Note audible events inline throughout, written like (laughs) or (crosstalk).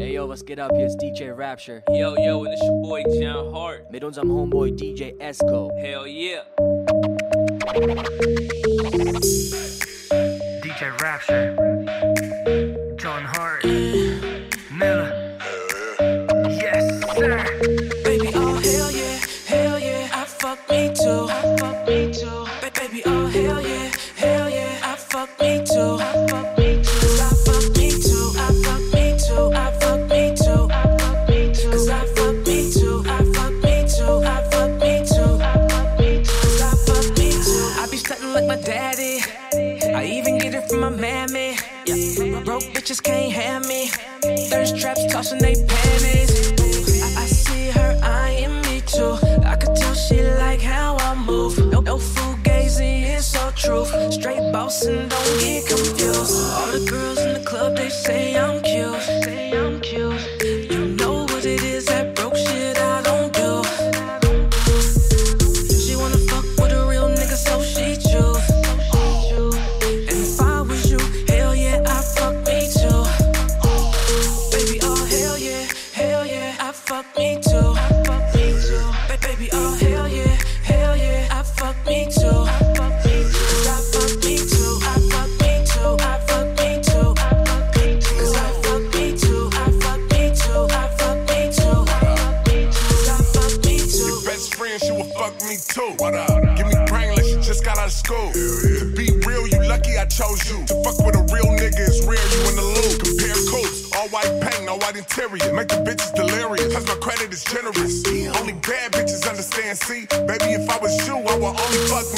Hey yo, let's get up here. It's DJ Rapture. Yo, yo, and it's your boy John Hart. Mit unserem Homeboy DJ Esco. Hell yeah. DJ Rapture.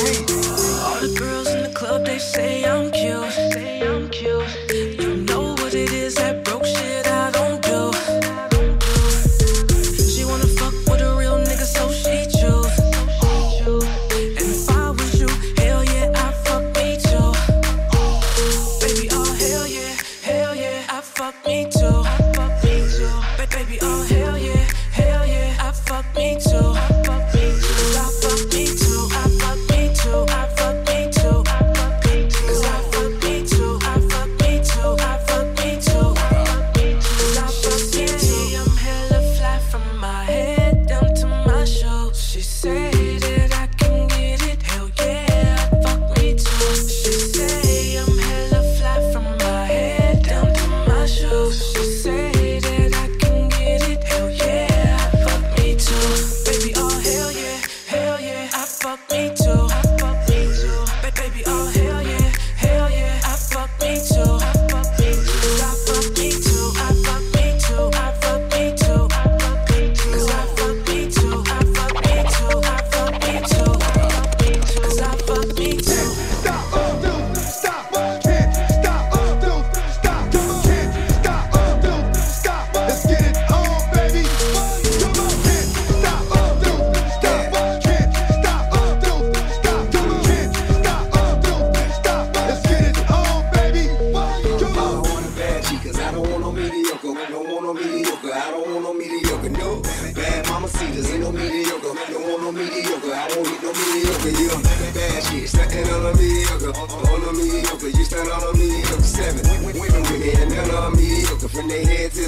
All the girls in the club, they say I'm cute.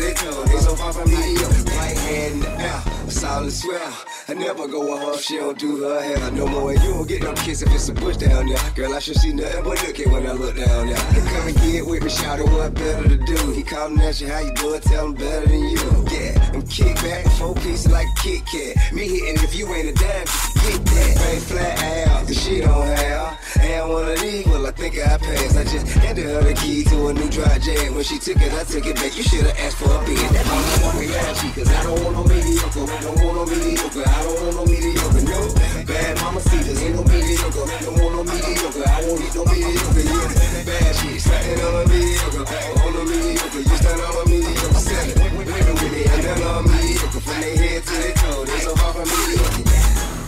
they come. They so far from me. Right hand in the air, Solid solemnly swear. I never go off. her if she don't do her hair no more. And you don't get no kiss if it's a bush down there. Girl, I should see nothing but look at when I look down there. He come and get with me, shout out what better to do. He callin' at you, how you doin'. tell him better than you. Yeah, I'm kick back, four pieces like Kit Kat. Me hitting if you ain't a dime, with that. Face flat out, she don't have. And one of these, well, I think I passed. I just handed her the key to a new dry jet. When she took it, I took it back. You should've asked for a bid. That means you want me grouchy, cause I don't want no mediocre. I don't want no mediocre. I don't want no mediocre. No, bad mama see this. Ain't no mediocre. Don't want no mediocre. I won't eat no mediocre. Yeah, bad shit. slapping on a mediocre. On a mediocre. You stand on a mediocre. Standing. Women with me. I'm on a mediocre. From their head to their toe. They so far from mediocre.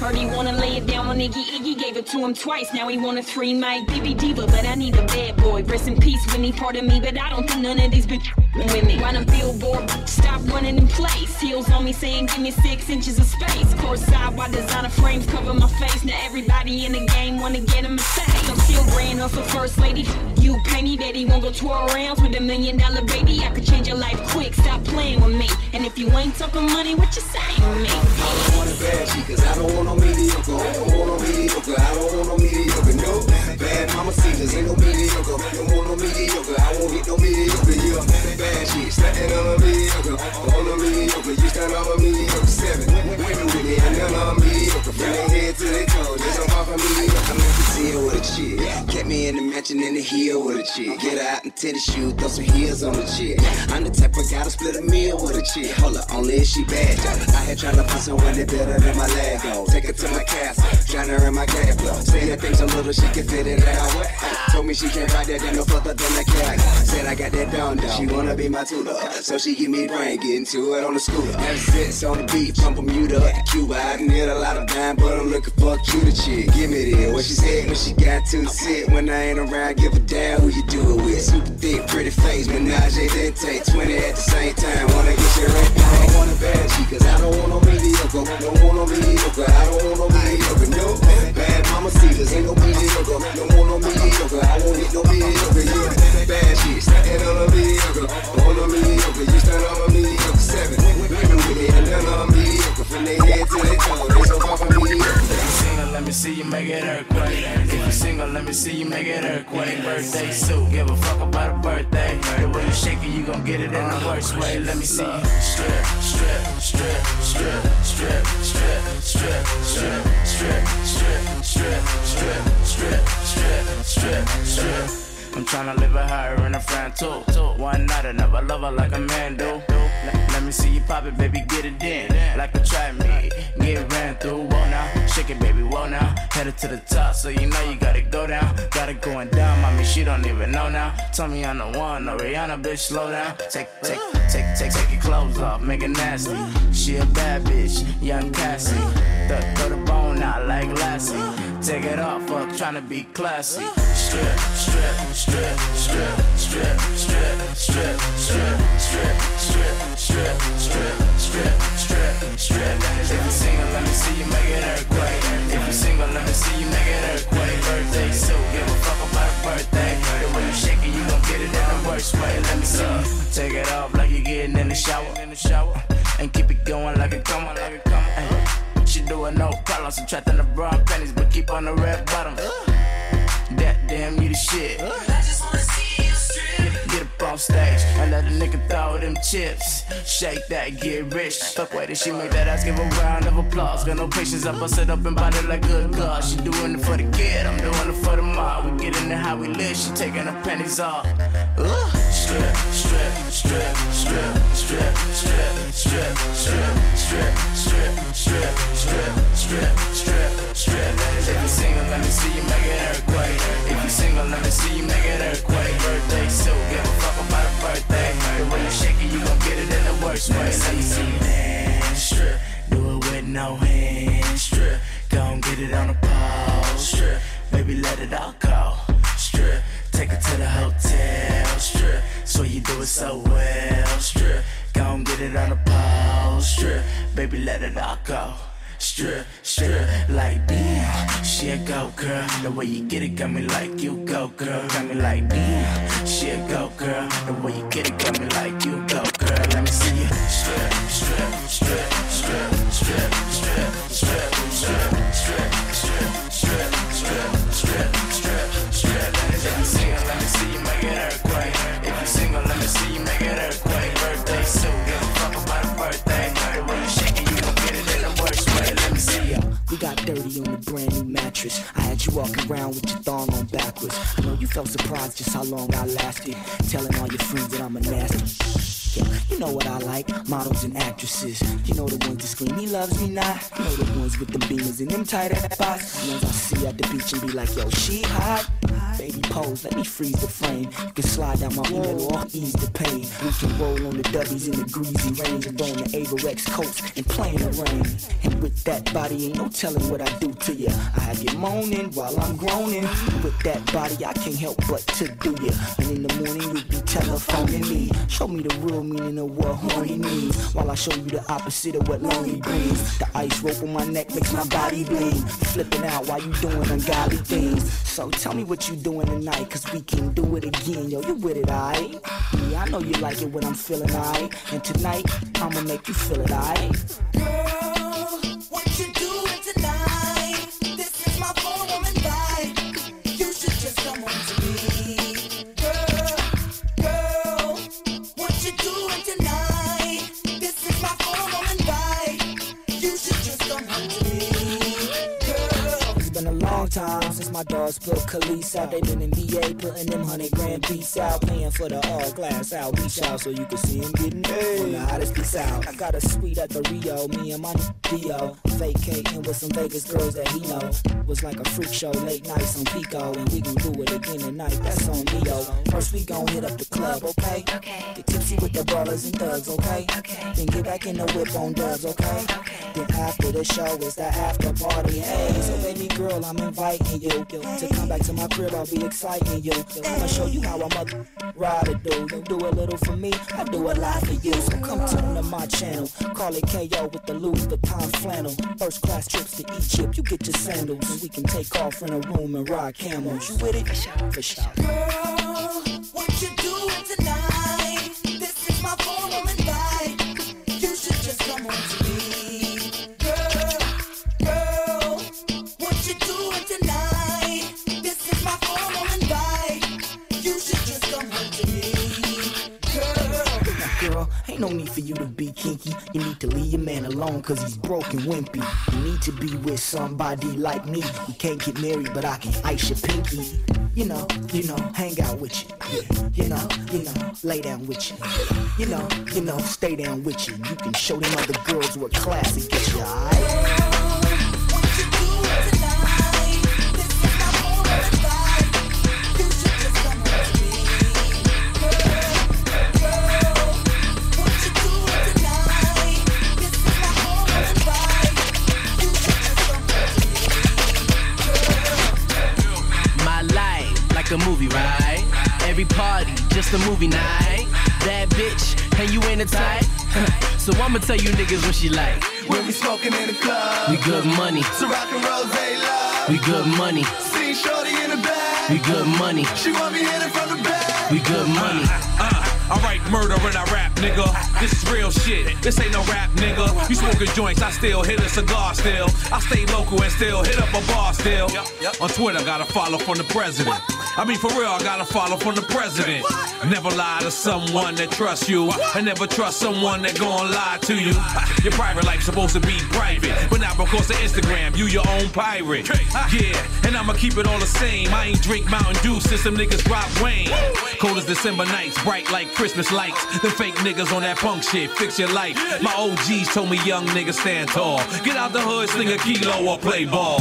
Birdie wanna lay it down on Iggy Iggy gave it to him twice. Now he wanna three night Bibby Diva, but I need a bad boy. Rest in peace, Winnie. Pardon me, but I don't think none of these bitches with me. Run a billboard, stop running in place. Heels on me saying, give me six inches of space. Course side, why designer frames cover my face? Now everybody in the game wanna get him a say. I'm still grand hustle first lady. You pay me that he won't go 12 rounds with a million dollar baby. I could change your life quick, stop playing with me. And if you ain't talking money, what you saying to me? I don't want a bad you, cause I don't want no mediocre. I don't want no mediocre. I don't want no mediocre. No bad mama cedars, ain't no mediocre. Don't want no mediocre. I won't hit no mediocre. Yeah, bad shit, standing on a mediocre. Don't no mediocre. You stand on a mediocre. Seven women with me, and none of mediocre. From their head to their toes, just I'm off a mediocre. I'm in the deal with a chick. Kept me in the mansion in the hill with a chick. Get her out in tennis shoes, throw some heels on the chick. I'm the type of guy to split a meal with a chick. Hold up, only if she bad, though. I had trying to find someone that better than my Lego. Take her to my castle, drown her in my gas flow. Say that thing's so little she can fit it out. Told me she can't ride that no further than a cat. Said I got that down down. She wanna be my tutor, so she give me brain, getting to it on the scooter. Never sits on the beach, from Bermuda up to Cuba. I done hit a lot of dime, but I'm looking for a cuter chick. Give me this, what she said when she got to sit. When I ain't around, give a damn who you do it with. Super thick, pretty face, menage then take 20 at the same time. Wanna get your rent I don't want a bad chick, cause I don't want no mediocre. Don't want no mediocre, I don't want no mediocre. No bad mama cedars, ain't no mediocre. Don't want no mediocre, I won't hit no mediocre. Yeah, bad shit, standing on a mediocre. Don't mediocre, you stand on a mediocre. Seven women with me, and none of mediocre. From their head to their toes, they so far from you single, let me see you make it earthquake. If you single, let me see you make it earthquake. Birthday suit, give a fuck about a birthday. The way you shake it, you gon' get it in the worst way. Let me see you strip, strip, strip, strip, strip, strip, strip, strip, strip, strip, strip, strip, strip, strip, strip, strip. I'm tryna live it higher in a friend too. One night I never love her like a man do. Let, me see you pop it, baby, get it in. Like a try me, get ran through. Whoa now, shake it, baby, whoa now. Headed to the top, so you know you gotta go down. Got it going down, mommy, she don't even know now. Tell me I'm the one, no Rihanna, bitch, slow down. Take, take, take, take, take your clothes off, make it nasty. She a bad bitch, young Cassie. Throw, throw the bone out like Lassie. Take it off, fuck, tryna be classy. Strip, strip, strip, strip, strip, strip, strip, strip, strip, strip, strip, strip, strip, strip, strip. If you single, let me see you make it earthquake. If you single, let me see you make it earthquake. Birthday suit, give a fuck about a birthday. The way you shake it, you gon' get it in the worst way. Let me see you take it off like you're getting in the shower, and keep it going like it come, like it come. Ay. She do it no problem, subtracting the brown pennies, but keep on the red bottom. That damn you the shit. I just wanna see you strip. Get up on stage and let a nigga throw them chips. Shake that, get rich. Fuck way that she make that ass, give a round of applause. Got no patience, I bust it up and body like good God. She doing it for the kid, I'm doing it for the mob. We get into how we live, she taking her panties off. Ugh. Strip, strip, strip, strip, strip, strip, strip, strip, strip, strip, strip, strip, strip, strip. If you single, let me see you make it earthquake. If you single, let me see you make it earthquake. Birthday suit, give a fuck about a birthday. The way you shake it, you gon' get it in the worst way. Let me see you dance, strip. Do it with no hands, strip. Gon' get it on the pole, strip. Baby, let it all go, strip. Take it to the hotel, strip. So you do it so well, strip. Gon' get it on the pole, strip. Baby, let it all go. Strip, strip, like damn, she a go girl. The way you get it got me like you go girl. Got me like damn, she a go girl. The way you get it got me like you go girl. Let me see you strip, strip, strip, strip, strip, dirty on a brand new mattress. I had you walking around with your thong on backwards. I know you felt surprised just how long I lasted. Telling all your friends that I'm a nasty. You know what I like, models and actresses. You know the ones that scream, he loves me not. You know the ones with the beamers and them tight ass spots. The ones I see at the beach and be like, yo, she hot. Baby pose, let me freeze the frame. You can slide down my email or ease the pain. We can roll on the dubbies in the greasy range and on the Avirex coats and play in the rain. And with that body, ain't no telling what I do to ya. I have you moaning while I'm groaning. With that body, I can't help but to do ya. And in the morning, you'll be telephoning me. Show me the real meaning of what horny means. While I show you the opposite of what lonely brings. The ice rope on my neck makes my body bleed. Flipping out while you doing ungodly things. So tell me what you doing tonight, cause we can do it again. Yo, you with it, aight? Yeah, I know you like it when I'm feeling aight. And tonight, I'ma make you feel it? What my dogs put Khalees out. They been in VA putting them hundred grand piece out. Paying for the all glass out. Reach out so you can see them getting paid. On the hottest piece out. I got a suite at the Rio. Me and my Dio. Vacating with some Vegas girls that he know. Was like a freak show, late nights on Pico. And we gon' do it again tonight. That's on Leo. First we gon' hit up the club, okay? Okay. Get tipsy with the ballers and thugs, okay? Okay. Then get back in the whip on dubs, okay? Then after the show is the after party. Hey, so baby girl, I'm inviting you to come back to my crib. I'll be exciting you. I'ma show you how I'm a rider do. You do a little for me, I do a lot for you. So come tune to my channel. Call it KO with the Louis Vuitton flannel. First class trips to Egypt. You get your sandals and we can take off in a room and ride camels. You with it? For sure. Girl, what you doing tonight? Alone, cause he's broken wimpy. You need to be with somebody like me. We can't get married, but I can ice your pinky. You know, you know, hang out with you. You know, you know, lay down with you. You know, you know, stay down with you. You can show them other girls what classy gets you, alright? A movie night. That bitch, and you ain't a type. (laughs) so I'ma tell you niggas what she like. When we smoking in the club, We good money, Ciroc and rose love. we good money, See shorty in the back, we good money, she want me hit it from the back. we good money. Uh, I write murder and I rap, nigga. This is real shit. This ain't no rap, nigga. You smoking joints, I still hit a cigar still. I stay local and still hit up a bar still. On Twitter, I gotta follow from the president. I mean, for real, I gotta follow from the president. Never lie to someone that trusts you. And never trust someone that gon' lie to you. Your private life's supposed to be private. But now because of Instagram, you your own pirate. Yeah, and I'ma keep it all the same. I ain't drink Mountain Dew since niggas drop Wayne. Cold as December nights, bright like Christmas lights. The fake niggas on that punk shit, fix your life. My OGs told me young niggas stand tall. Get out the hood, sling a kilo or play ball.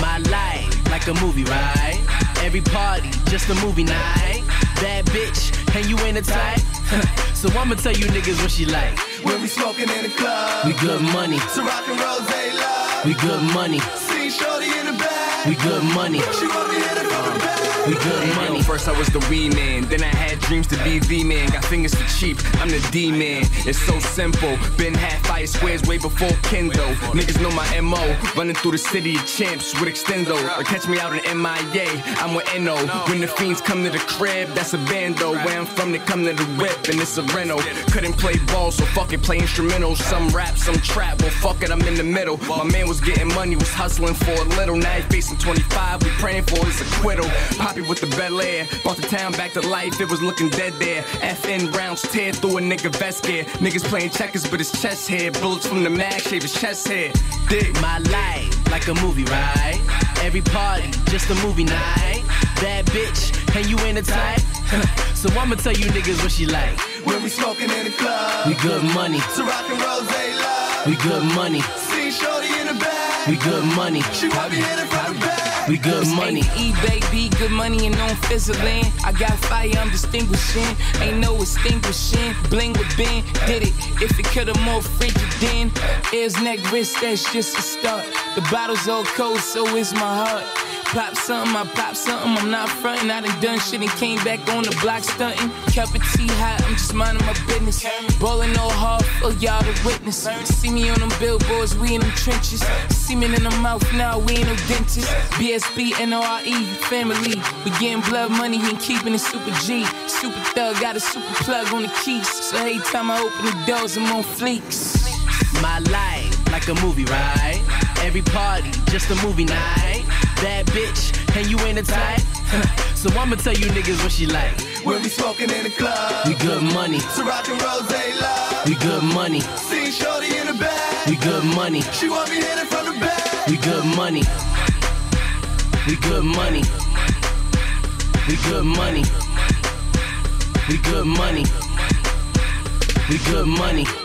My life, like a movie, right? Every party, just a movie night. Bad bitch, and you ain't a type. (laughs) so I'ma tell you niggas what she like. When we smoking in the club, We good money, Ciroc and rose love. we good money, See shorty in the back, we good money, we good money. first I was the wee man, then I had dreams to be the man. Got fingers for cheap, I'm the D man. It's so simple. Been half fire squares way before Kendo. Niggas know my MO. Running through the city of champs with extendo. Or catch me out in MIA, I'm with NO. When the fiends come to the crib, that's a bando. Where I'm from, they come to the whip, and it's a reno. Couldn't play ball, so fuck it, play instrumentals. Some rap, some trap, well fuck it, I'm in the middle. My man was getting money, was hustling for a little. Now he facing 25, we praying for his acquittal. Poppy with the Bel Air, brought the town back to life, it was looking dead there. FN rounds tear through a nigga vest gear. Niggas playing checkers, but his chest hair. Bullets from the mag shave his chest hair. Dig. My life, like a movie, right? Every party, just a movie night. Bad bitch, and you ain't a type. (laughs) so I'ma tell you niggas what she like. When we smoking in the club, We good money, Ciroc and rose love. we good money, See shorty in the back, We good money. She me hit it from the back. We good money. E baby, good money and on fizzling. I got fire, I'm distinguishing. Ain't no extinguishing. Bling with Ben, did it. If it could've more frigid then. Ears, neck, wrist, that's just a start. The bottle's all cold, so is my heart. Pop something, I pop something, I'm not frontin'. I done done shit and came back on the block stunting. Cup of tea hot, I'm just minding my business. Ballin' all hard for y'all to witness. See me on them billboards, we in them trenches. Semen in the mouth now, we ain't no dentist. BSB, NORE, family. We getting blood money and keeping it super G. Super thug, got a super plug on the keys. So every time I open the doors, I'm on fleeks. My life, like a movie, right? Every party, just a movie night. Bad bitch, and you ain't a type. (laughs) so I'ma tell you niggas what she like. When we smoking in the club. We good money. Ciroc and rose love. We good money. See shorty in the back. We good money. She want me hit it from the back. We good money. We good money. We good money. We good money. We good money. Hey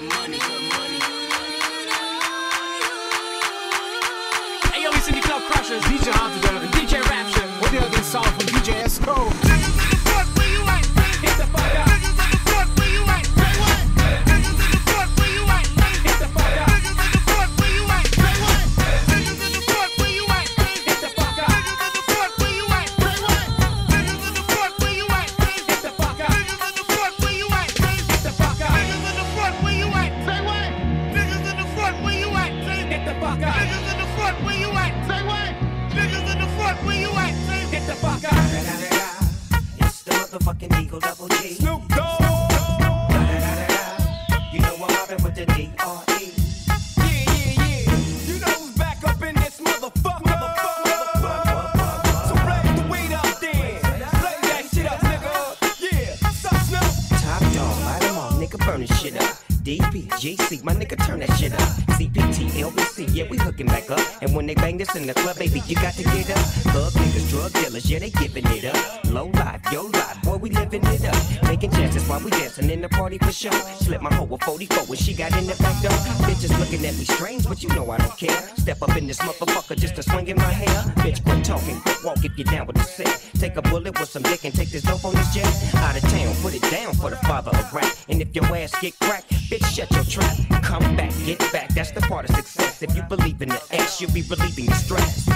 you got to get up. Thug niggas, drug dealers, yeah, they giving it up. Low life, yo life, boy, we living it up. Making chances while we dancing in the party for sure. Slip my hoe a 44 when she got in the back door. Bitches looking at me strange, but you know I don't care. Step up in this motherfucker just to swing in my hair. Bitch, quit talking, walk if you're down with the set. Take a bullet with some dick and take this dope on this jet. Out of town, put it down for the father of rap. And if your ass get cracked, bitch, shut your trap. Come back, get back, that's the part of success. If you believe in the ass, you'll be relieving the stress.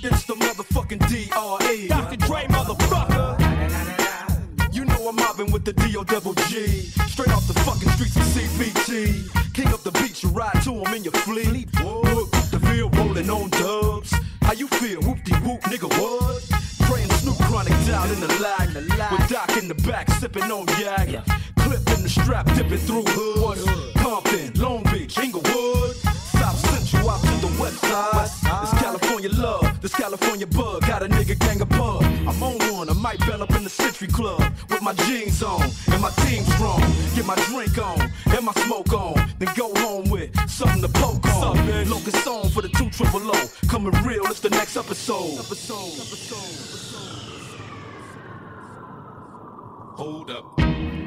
It's the motherfucking D.R.E. I'm mobbing with the D.O. double G. Straight off the fucking streets of CBT. King up the beach, you ride to him in your fleet. Look, the field rolling on dubs. How you feel? Whoop de whoop, nigga, what? Praying Snoop Chronic down in the lag. With Doc in the back, sipping on yak. Clip in the strap, dipping through hoods. Compton, Long Beach, Inglewood. South Central out to the west side. This California love, this California bug. Got a nigga gang of bug. I'm on one, I might bell up in the Century Club. My jeans on, and my team strong. Get my drink on, and my smoke on. Then go home with something to poke on. Locust song for the two triple O. Coming real, it's the next episode. Hold up.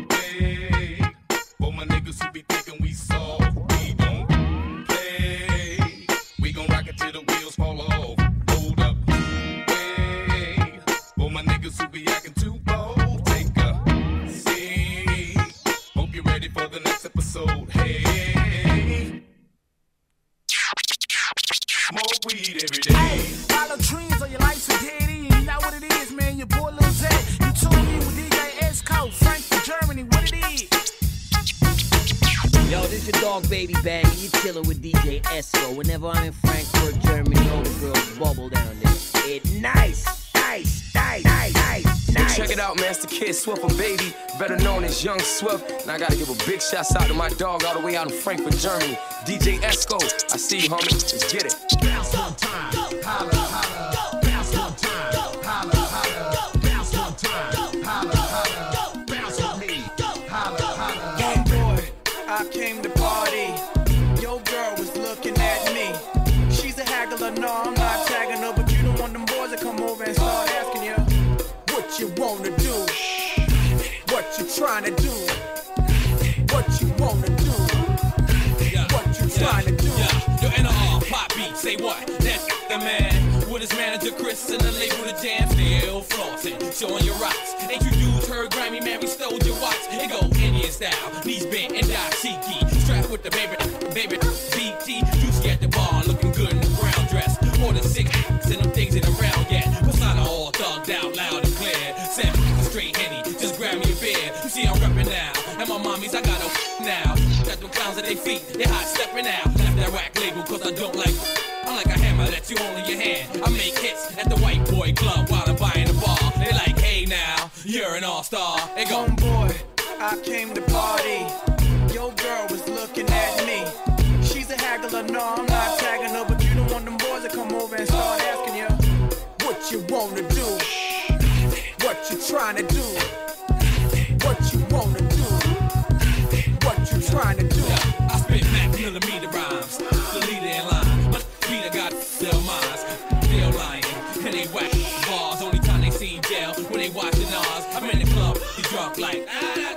Smoke weed every day. Hey, follow dreams on your life so dead in. You know what it is, man. Your boy Lil Zay. You tuned in with DJ Esco, Frankfurt, Germany. What it is? Yo, this your dog baby bang. You chillin' with DJ Esco. Whenever I'm in Frankfurt, Germany, all the girls bubble down there. It nice, nice, nice, nice, nice, nice. check it out, Master Kid, Swift and Baby, better known as Young Swift. And I gotta give a big shout out to my dog all the way out in Frankfurt, Germany, DJ Esco. I see you, homie. Let's get it. the Chris and the label the damn still flossing, showing your rocks. Ain't you dudes heard Grammy Mary stole your watch? It go Indian style, knees bent and dashiki, strapped with the baby, baby BT. Juicy at the bar, looking good in the brown dress. More than six, and them things in the round yet. But not all thugged out loud and clear. Seven straight henny, just grab me a beer. You see I'm reppin' now, and my mommies I got a now. Got them clowns at their feet, they hot steppin' out. I make hits at the white boy club while I'm buying a ball. They like, hey now, you're an all-star. They go, boy, I came to like.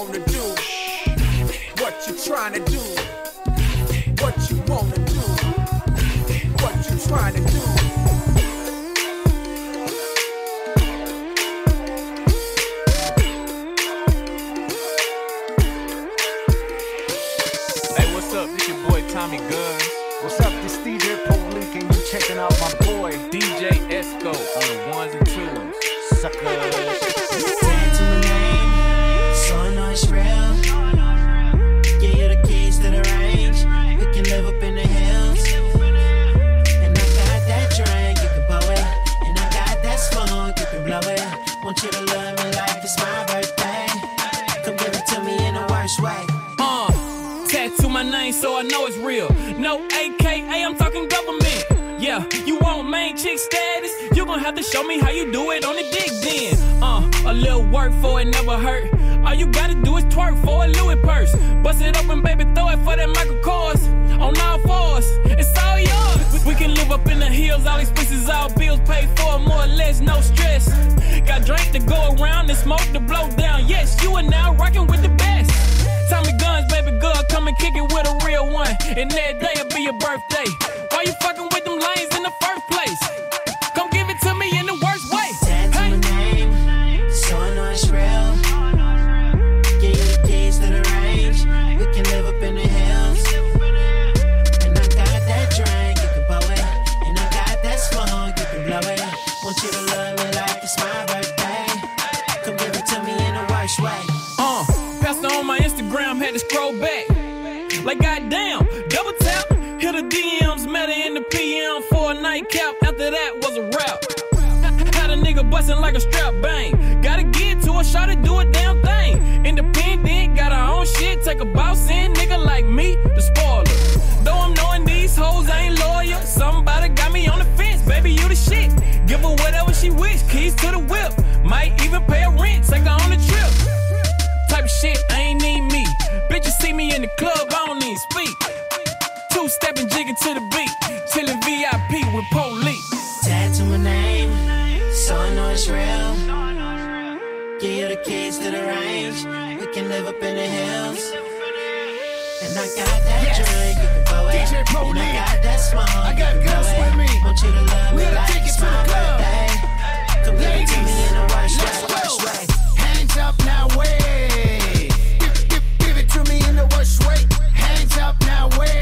wanna do? What you trying to do? What you wanna do? What you trying to do? The DMs, met her in the PM for a nightcap. After that was a rap. Had a nigga bustin' like a strap bang. Gotta get to her, shot to do a damn thing. Independent, got her own shit, take a boss in, nigga like me, the spoiler. Though I'm knowing these hoes ain't loyal, somebody got me on the fence, baby, you the shit. Give her whatever she wish, keys to the whip. Might even pay a rent, take her on a trip. Type of shit, I ain't need me. Bitches see me in the club, I don't even speak. Stepping, jigging to the beat, chillin' VIP with police. Tattoo my name, so I know it's real. Give you the keys to the range. We can live up in the hills. And I got that drink, you can blow it. DJ Pro and I got that smoke, I got girls with me. Want you to love We me like take it it's to the my club. birthday. Come give it to me in a rush, rush, rush, rush. Hands up now, way. Give, give, give it to me in the worst way. Hands up now, way.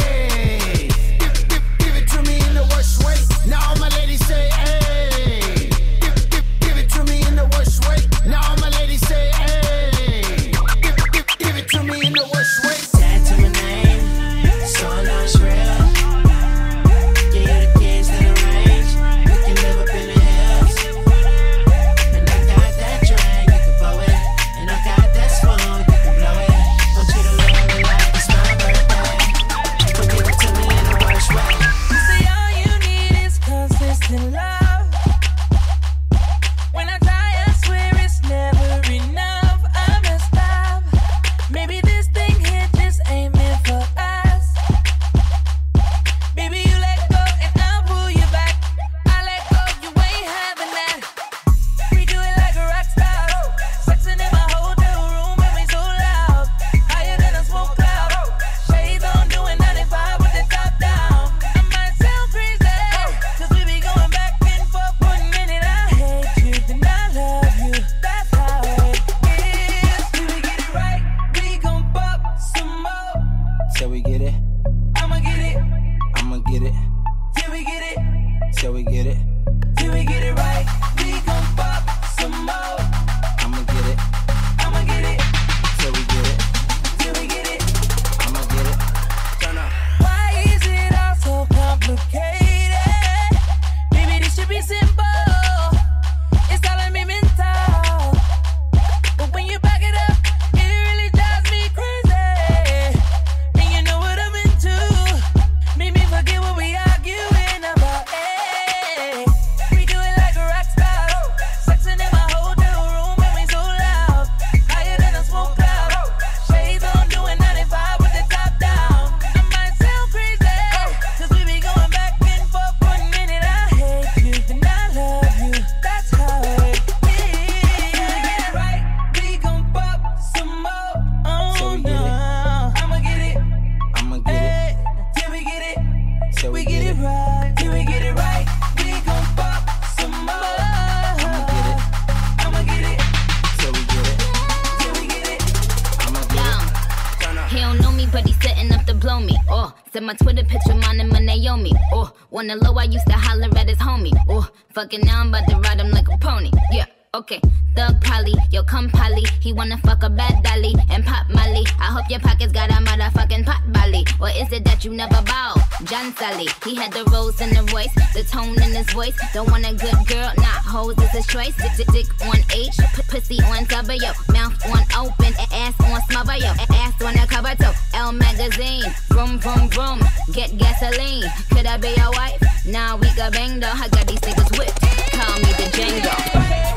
That you never bow? John Sally, he had the rose in the voice, the tone in his voice. Don't want a good girl, not hoes is his choice. Dick, dick, dick on H, p- pussy on W, mouth on open, ass on smother, yo, ass on the cover too. Elle magazine, vroom vroom vroom, get gasoline. Could I be your wife? Nah, we got bang though. I got these niggas whipped. Call me the Django.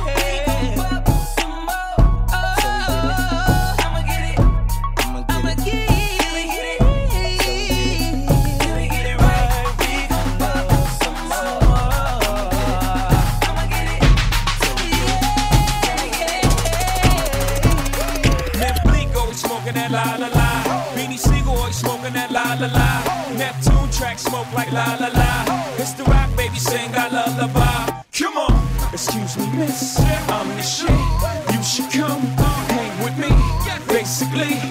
That la la la. Beanie Sigel always smoking that la la la. Neptune track smoke like la la la. It's the rock baby sing I lullaby. Come on, excuse me, miss. I'm the shit. You should come hang with me. Basically.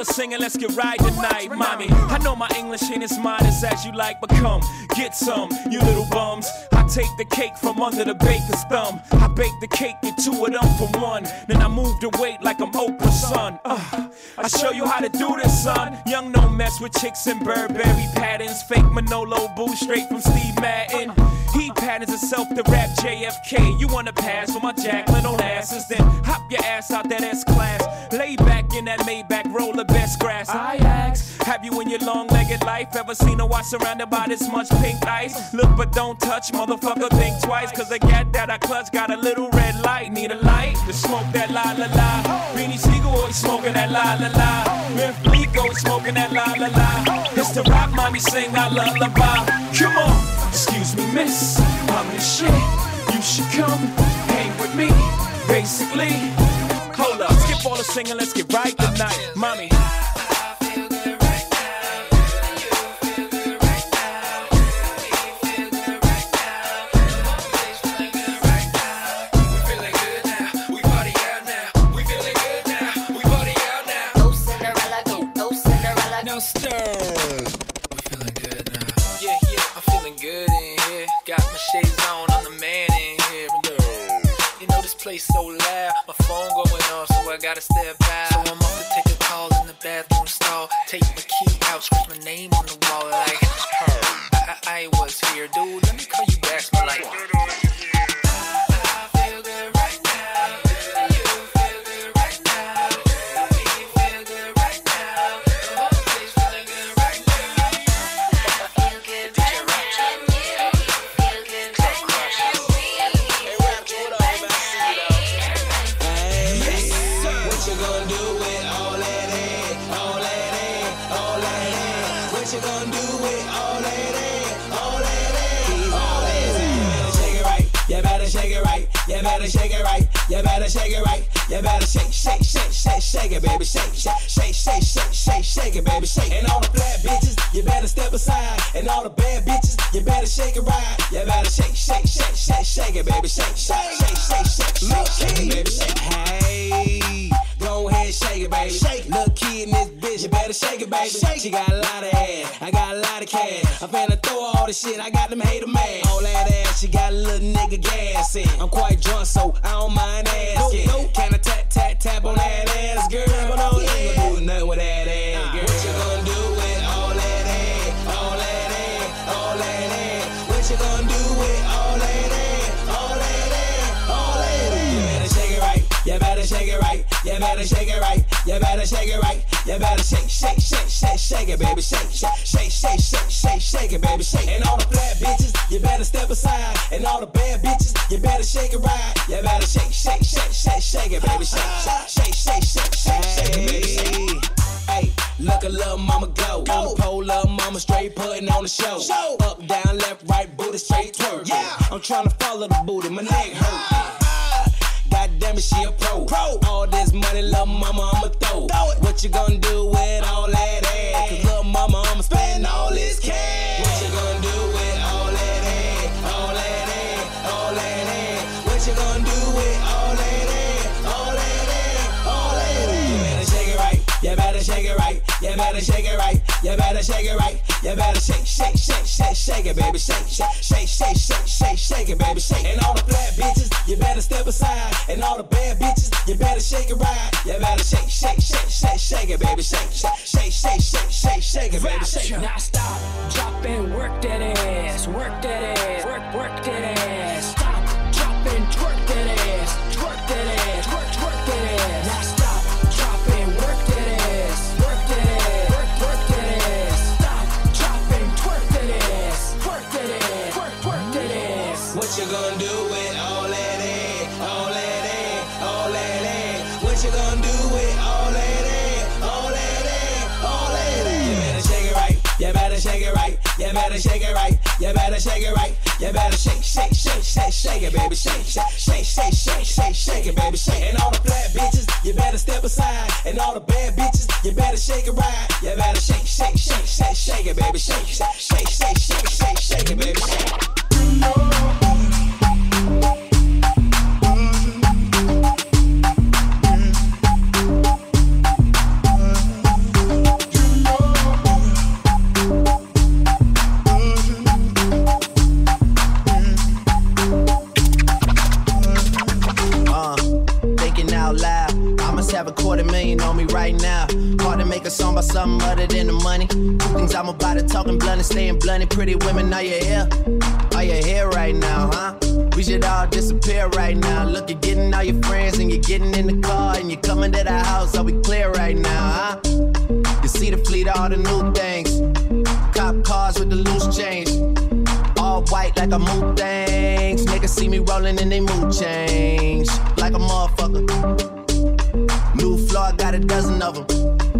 All the singing, let's get right tonight, mommy. I know my English ain't as modest as you like, but come, get some, you little bums. I take the cake from under the baker's thumb. I bake the cake, get two of them for one. Then I move the weight like I'm Oprah's son. Uh, I show you how to do this, son. Young no mess with chicks and Burberry patterns. Fake Manolo boo straight from Steve Madden. He patterns himself to rap JFK. You wanna pass for my Jacqueline Onassis? Then hop your ass out that S class. Lay back in that Maybach, roll the best grass. I ask, have you in your long legged life ever seen a watch surrounded by this much pink ice? Look but don't touch, motherfucker, think twice. Cause the gat that I clutch got a little red light. Need a light to smoke that la la la. Beanie Sigel always smoking that la la la. Myth Rico smoking that la la la. It's the rock mommy sing our lullaby. Come on, excuse me, miss. I'm the shit. You should come hang with me. Basically, hold up, skip all the singing, let's get right tonight, mommy. You better shake, shake, shake, shake, shake it, baby. Shake, shake, shake, shake, shake, shake, shake it, baby. Shake. And all the flat bitches, you better step aside. And all the bad bitches, you better shake it right. You better shake, shake, shake, shake, shake it, baby. Shake, shake, shake, shake, shake, shake it, baby. Shake. Hey, look a little mama go. go. Pole up, mama straight putting on the show. show. Up, down, left, right, booty straight twerk. Yeah. I'm trying to follow the booty, my neck hurt. God damn it, she a pro. pro. All this money, little mama, I'ma throw. throw it. What you gonna do with all that ass? Cause little mama, I'ma spend all this cash. Better shake it right. You better shake it right. You better shake it right. You better shake, shake, shake, shake, shake it, baby. Shake, shake, shake, shake, shake, shake, shake it, baby. Shake. And all the flat bitches, you better step aside. And all the bad bitches, you better shake it right. You better shake, shake, shake, shake, shake it, baby. Shake, shake, shake, shake, shake, shake, shake it, baby. Shake. Now stop, drop and work that ass, work that ass, work, work that ass. Gonna do with all that you better shake it right. You better shake it right. You better shake it right. You better shake it right. You better shake, shake, shake, shake, shake it, baby. Shake, shake, shake, shake, shake, shake, shake it, baby. Shake. And all the flat bitches, you better step aside. And all the bad bitches, you better shake it right. You better shake, shake, shake, shake, shake it, baby. Shake, shake, shake, shake, shake, shake, shake it, baby. Shake. Money. Things I'm about to talking blunt and staying blunt. And pretty women, are you here? Are you here right now, huh? We should all disappear right now. Look, you're getting all your friends and you're getting in the car and you're coming to the house. Are we clear right now, huh? You see the fleet, all the new things. Cop cars with the loose change. All white like a mood things. Niggas see me rolling and they mood change. Like a motherfucker. New floor, I got a dozen of them.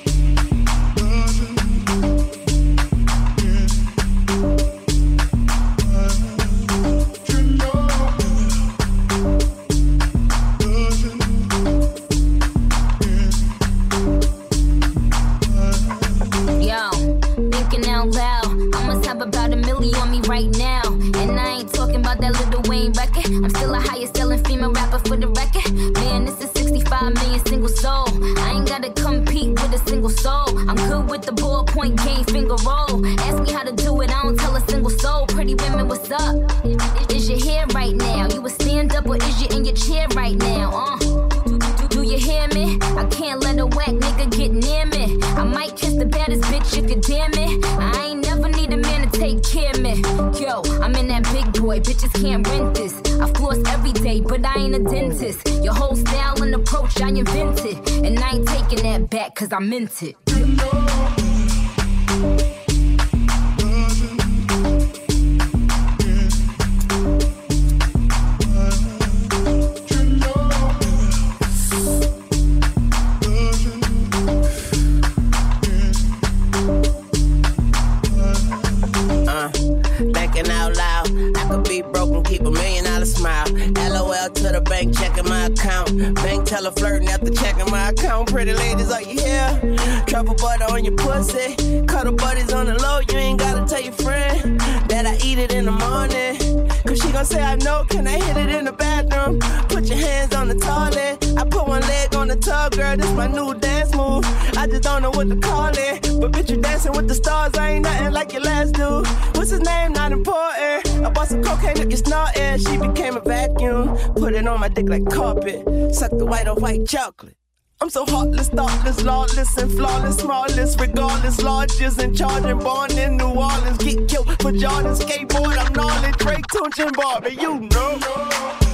I'm good with the ballpoint game, finger roll. Ask me how to do it, I don't tell a single soul. Pretty women, what's up? Is your hair right now? You a stand up or is you in your chair right now? Uh. Do, do, you hear me? I can't let a whack nigga get near me. I might kiss the baddest bitch if you damn it. I ain't never need a man to take care of me. Yo, I'm in that big boy, bitches can't rent this. I floss every day, but I ain't a dentist. Your whole style and approach, I invented. And I ain't taking that back, cause I meant it. Pretty ladies, are you here? Truffle butter on your pussy. Cuddle buddies on the low, you ain't gotta tell your friend that I eat it in the morning. Cause she gon' say I know, can I hit it in the bathroom? Put your hands on the toilet. I put one leg on the tub, girl, this my new dance move. I just don't know what to call it. But bitch, you dancing with the stars, I ain't nothing like your last dude. What's his name? Not important. I bought some cocaine, look, you snorting. She became a vacuum. Put it on my dick like carpet. Suck the white on white chocolate. I'm so heartless, thoughtless, lawless, and flawless, smallest, regardless, largest, and charging, born in New Orleans, get killed for Jordan, skateboard, I'm gnarly, Drake, Tunechi, and Barbie, you know.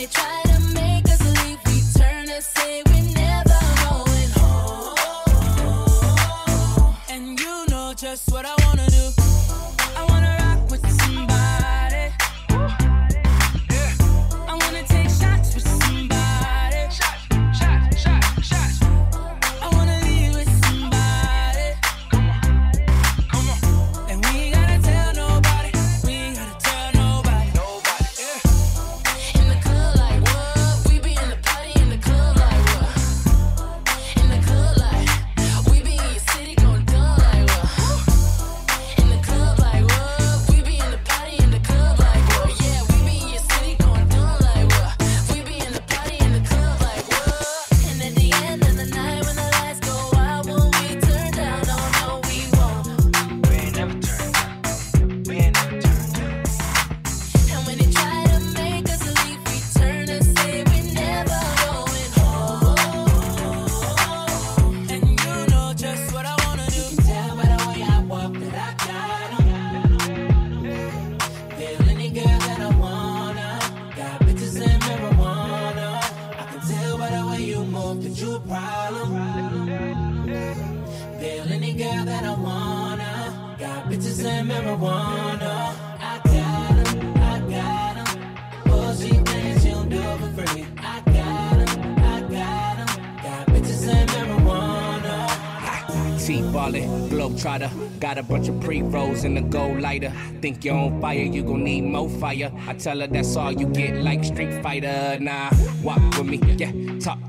me try Got a bunch of pre-rolls in a gold lighter. Think you're on fire, you gon' need more fire. I tell her that's all you get, like Street Fighter. Nah, walk with me, yeah,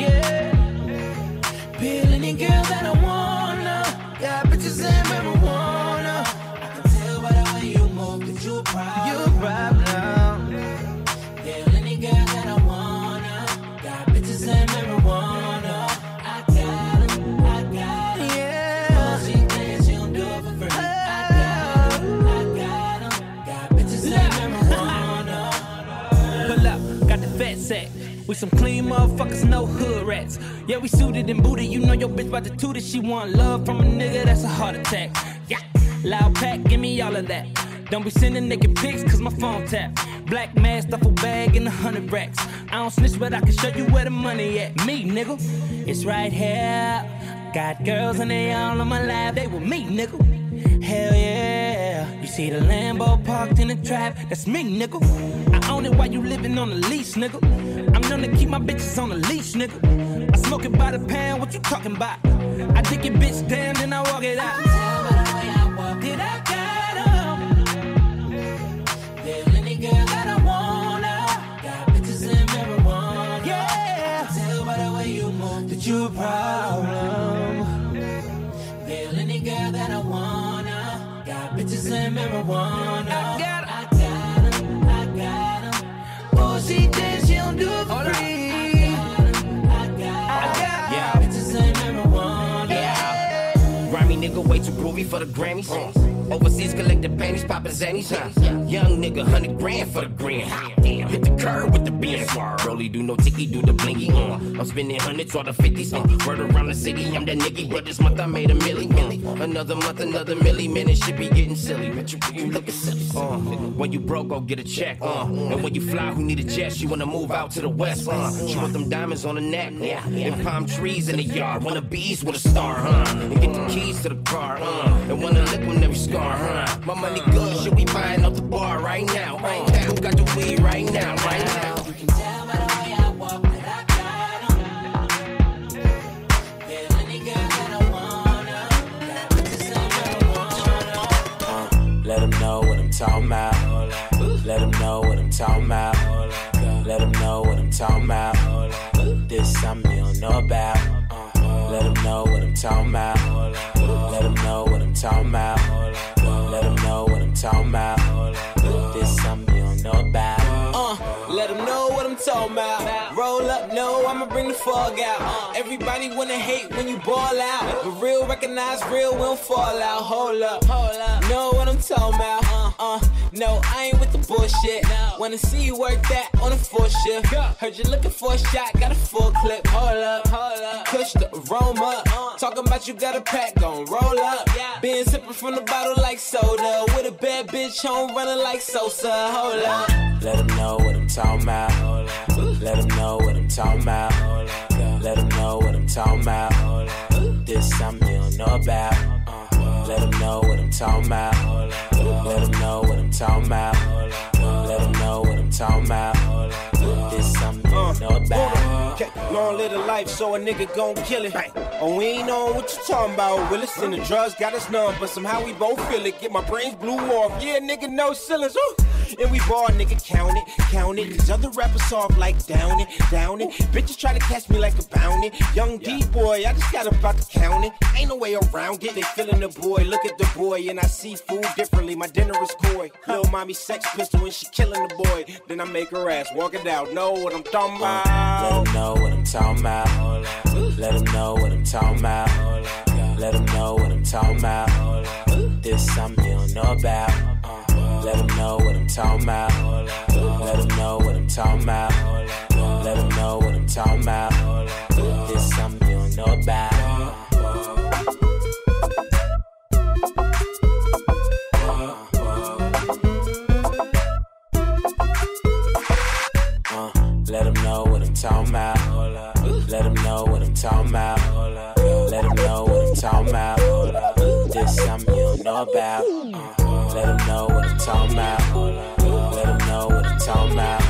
Yeah. Feel any girl that I wanna. Got bitches and marijuana. I can tell by the way you move you. You. We some clean motherfuckers, no hood rats. Yeah, we suited and booted. You know your bitch about to toot it. She want love from a nigga, that's a heart attack. Yeah, loud pack, give me all of that. Don't be sending naked pics, cause my phone tap. Black mask, duffel bag, and a hundred racks. I don't snitch, but I can show you where the money at. Me, nigga, it's right here. Got girls and they all on my lap, they with me, nigga. Hell yeah. You see the Lambo parked in the trap, that's me, nigga. I own it while you living on the lease, nigga. I'm known to keep my bitches on the leash, nigga. I smoke it by the pound, what you talking about? I dick your bitch down, then I walk it out. Did I got 'em? Feel any girl that I wanna. Got bitches and marijuana. Yeah. Tell by the way you move that you a problem. And marijuana. I got I got 'em, I got 'em. Oh, she thinks she don't do it for free. I Yeah. bitches and marijuana. Grimy nigga way too groovy for the Grammys. Uh. Overseas collecting panties, poppin' zannies. Young nigga, hundred grand for the grand. Hit the curb with the Benz. Rolly do no ticky, do the blinky. Uh. I'm spending hundreds or the fifties. Uh. Word around the city, I'm that nigga. But this month I made a milli, milli. Another month, another milli. Man, it should be getting silly. You, silly. Uh. When you broke, go get a check. Uh. And when you fly, who need a jet? She wanna move out to the west. Uh. She want them diamonds on the neck. Yeah. And palm trees in the yard. Wanna bees with a star, huh? And get the keys to the car, uh. And wanna lick on every scar, huh? My money good, should we buying off the bar right now. Uh. Who got the weed right now, right now? You can tell by the way I walk that I. Feel any girl that I wanna. Marijuana. Let know what I'm talking about. Let know what I'm talking about. Know what I'm talking about. This something you don't know about. Let them know what I'm talking about. Let know what I'm talking about. Let them know what I'm talking about. I'ma bring the fog out. Everybody wanna hate when you ball out. But real recognize real, don't fall out. Hold up, hold up. Know what I'm talking about? Uh, uh, no, I ain't with the bullshit. Wanna see you work that on a full shift. Heard you looking for a shot, got a full clip. Hold up, hold up. Push the aroma. Talking about you got a pack, gon' roll up. Been sipping from the bottle like soda. With a bad bitch home running like Sosa. Hold up. Let them know what I'm talking about. Let them know what I'm talking about. Let them know what I'm talking about. This something you don't know about. Uh, Let them know what I'm talking about. Talking about. Let them know what I'm talking about. This something don't know about. Okay, long live the life, so a nigga gon' kill it. Oh, we ain't know what you talking about. Willis and the drugs got us numb, but somehow we both feel it. Get my brains blew off. Yeah, nigga, no ceilings. Ooh. And we ball, nigga, count it, count it. Cause other rappers soft like down it, down it. Bitches try to catch me like a bounty. Young D boy, I just got about to count it. Ain't no way around it. They feeling the boy. Look at the boy, and I see food differently. My dinner is coy. Little mommy sex pistol, and she killing the boy. Then I make her ass walk it out. Know what I'm talking uh, about? Let them know what I'm talking about. Let them know what I'm talking about. Let them know what I'm talking about. This something you don't know about. Let them know what I'm talking about. Let them know what I'm talking about. Let them know what I'm talking about. This something you don't know about. Uh, let them know what I'm talking about. Talking about. Let them know what I'm talking about. This something you don't know about. Uh, let them know what I'm talking about. Let them know what I'm talking about.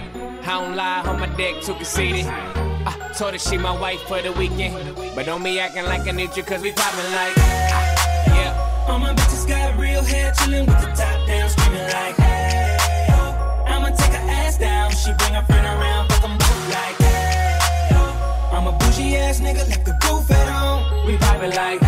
I don't lie, on my dick too conceited. I told her she my wife for the weekend. But don't be acting like I need you, cause we poppin' like. ah, Yeah. All my bitches got real hair, chillin' with the top down, screamin' like, hey, yo. I'ma take her ass down, she bring her friend around, fuck 'em both like, hey, yo. I'm a bougie ass nigga, left the roof at home. We poppin' like. We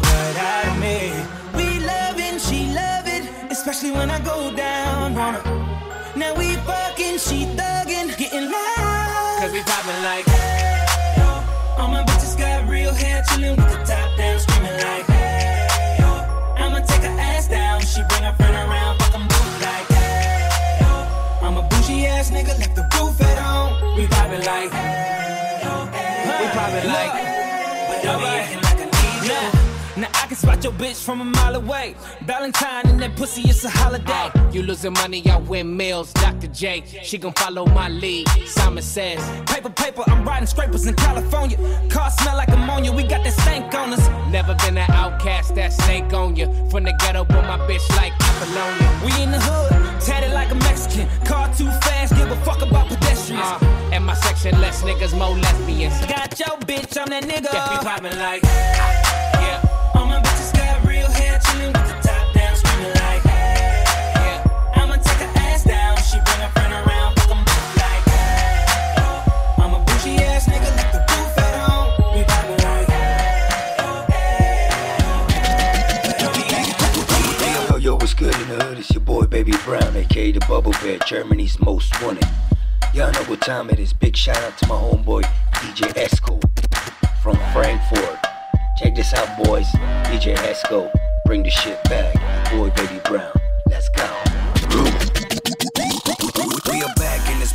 especially when I go down on her. Now we fucking, she thuggin', getting loud. Cause we poppin' like. hey, yo. All my bitches got real hair, chillin' with the top down, screaming like, hey, yo. I'ma take her ass down, she bring her friend around, fuck 'em both like, hey, yo. I'm a bougie ass nigga, left the roof at home. We poppin' like. Hey yo! We poppin' like. But don't be acting like I need you. Now I can spot your bitch from a mile away. Valentine and that pussy, it's a holiday. You losing money, I win meals. Dr. J, she gon' follow my lead. Simon says, Paper, paper, I'm riding scrapers in California. Car smell like ammonia, we got that stank on us. Never been an outcast, that snake on you. From the ghetto, but my bitch like Apollonia. We in the hood, tatted like a Mexican. Car too fast, give a fuck about pedestrians. Uh, and my section, less niggas, more lesbians. Got your bitch, I'm that nigga. Yeah, we poppin' like. Baby Brown, aka the Bubble Bear, Germany's most wanted. Y'all know what time it is. Big shout out to my homeboy DJ Esco from Frankfurt. Check this out, boys. DJ Esco, bring the shit back. Boy, Baby Brown, let's go.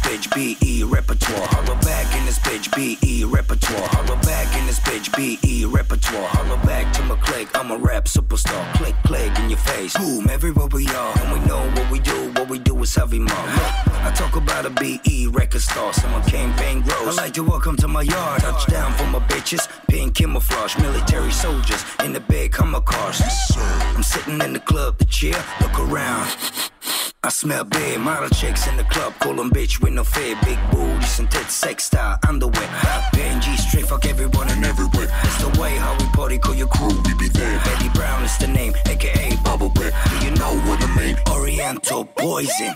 Bitch, BE repertoire. Holla back in this bitch, BE repertoire. Holla back in this bitch, BE repertoire. Holla back to my click, I'm a rap superstar. Click, click in your face. Boom, everywhere we are. And we know what we do, what we do is heavy more. Look, I talk about a BE record star. Someone campaign grows. I like to welcome to my yard. Touchdown for my bitches, pink camouflage. Military soldiers in the big Hummer cars. I'm sitting in the club to cheer, look around. I smell bad model chicks in the club, call them bitch with no Big booties and tits, sex style, underwear. PNG straight, fuck everyone and everywhere. It's the way how we party, call your crew, we be there. Betty Brown is the name, aka Bubble Bear. Do you know what I mean? Oriental poison.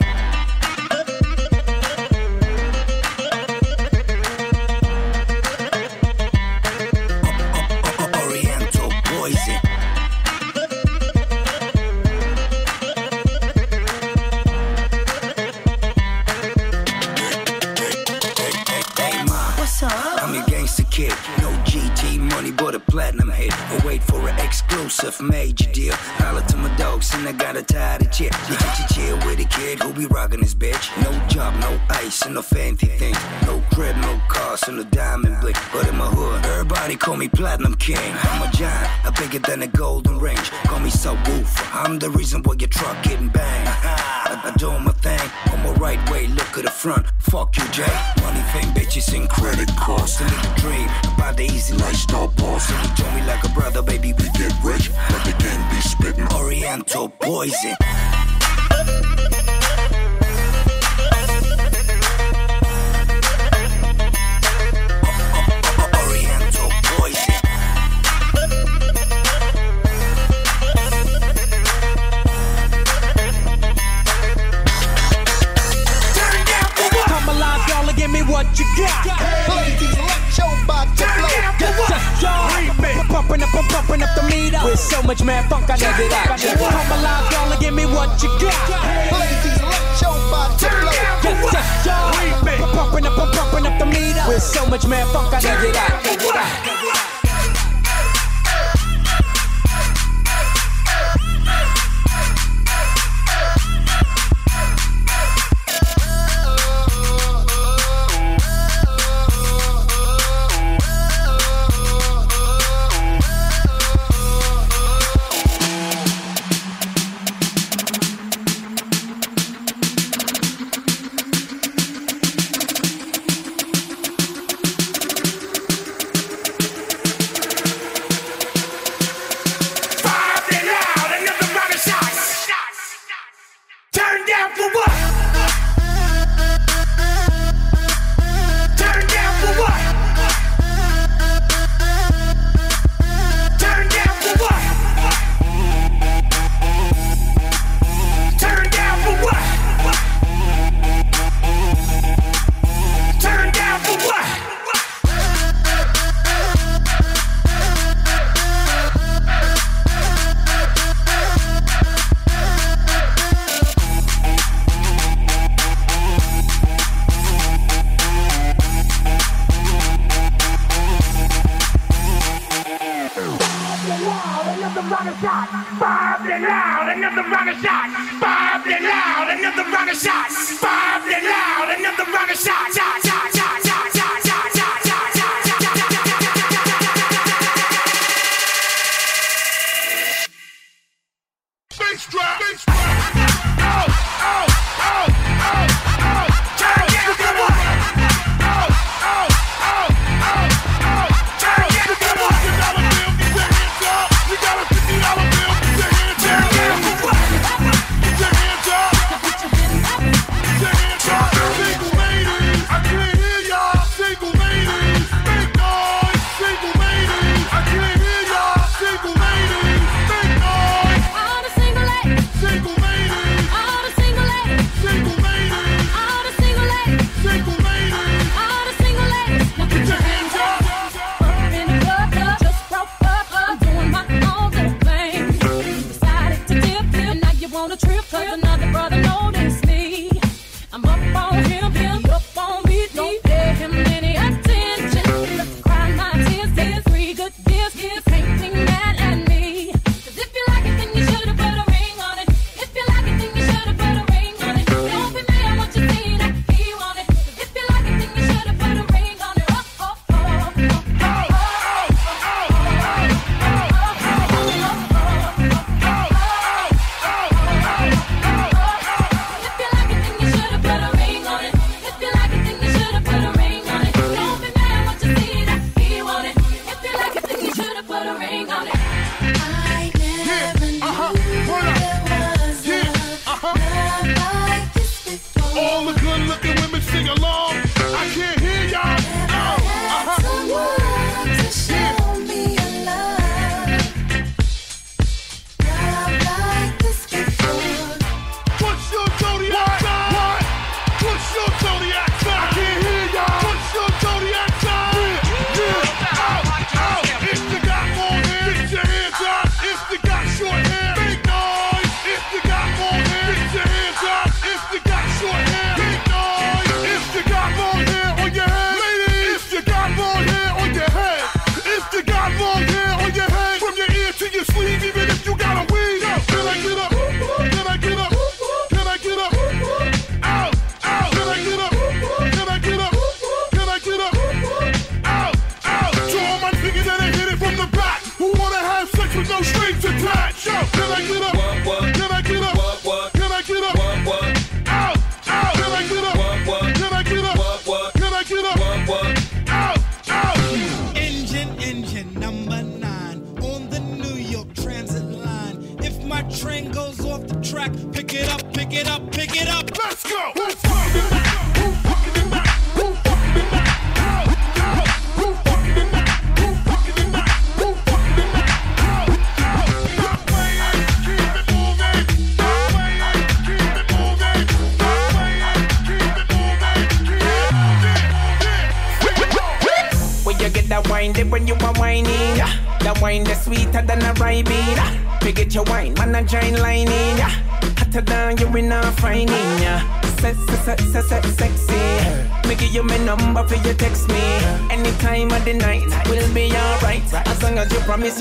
Me Platinum King. I'm a giant, I'm bigger than a golden range. Call me subwoofer. I'm the reason why your truck getting banged. (laughs) I, I do my thing on my right way. Look at the front. Fuck you, Jay. Money, fame, bitches, and credit cards. A little dream about the easy lifestyle boss. So you told me like a brother, baby, we get rich. But they can't be spitting Oriental poison. What you got. Your body flow. Yes, yes, y'all. Pumping up, I'm pumping up the meter. With so much mad funk, I never that. Come alive, y'all, and give me what you got. Ladies, let your body flow. Yes, yes, y'all. Pumping up, I'm pumping up the meter. With so much mad funk, I never that. Turn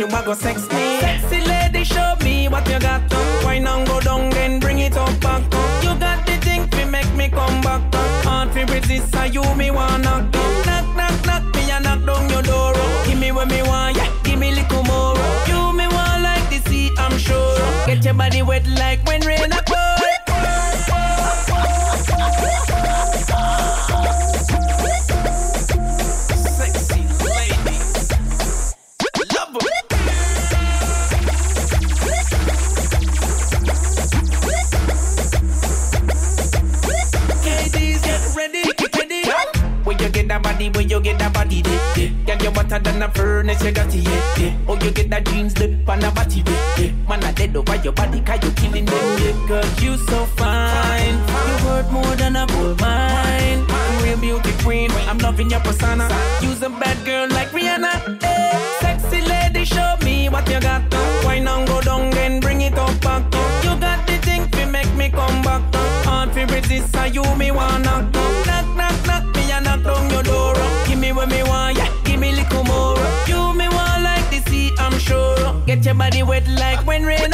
uma consegue yeah, yeah. Oh, you get that jeans dip on a body yeah, yeah. Man, I dead over your body, cause you killing them, oh, yeah. Cause you so fine. You worth more than a bull mine. Real beauty queen, I'm loving your persona. Use a bad girl like Rihanna. Eh, sexy lady, show me what you got. Why not go down and bring it up back? You got the thing to make me come back. Hard to resist, how you me wanna knock. Knock, knock, knock, me and knock down your door. Give me what me want, your body wet like when rain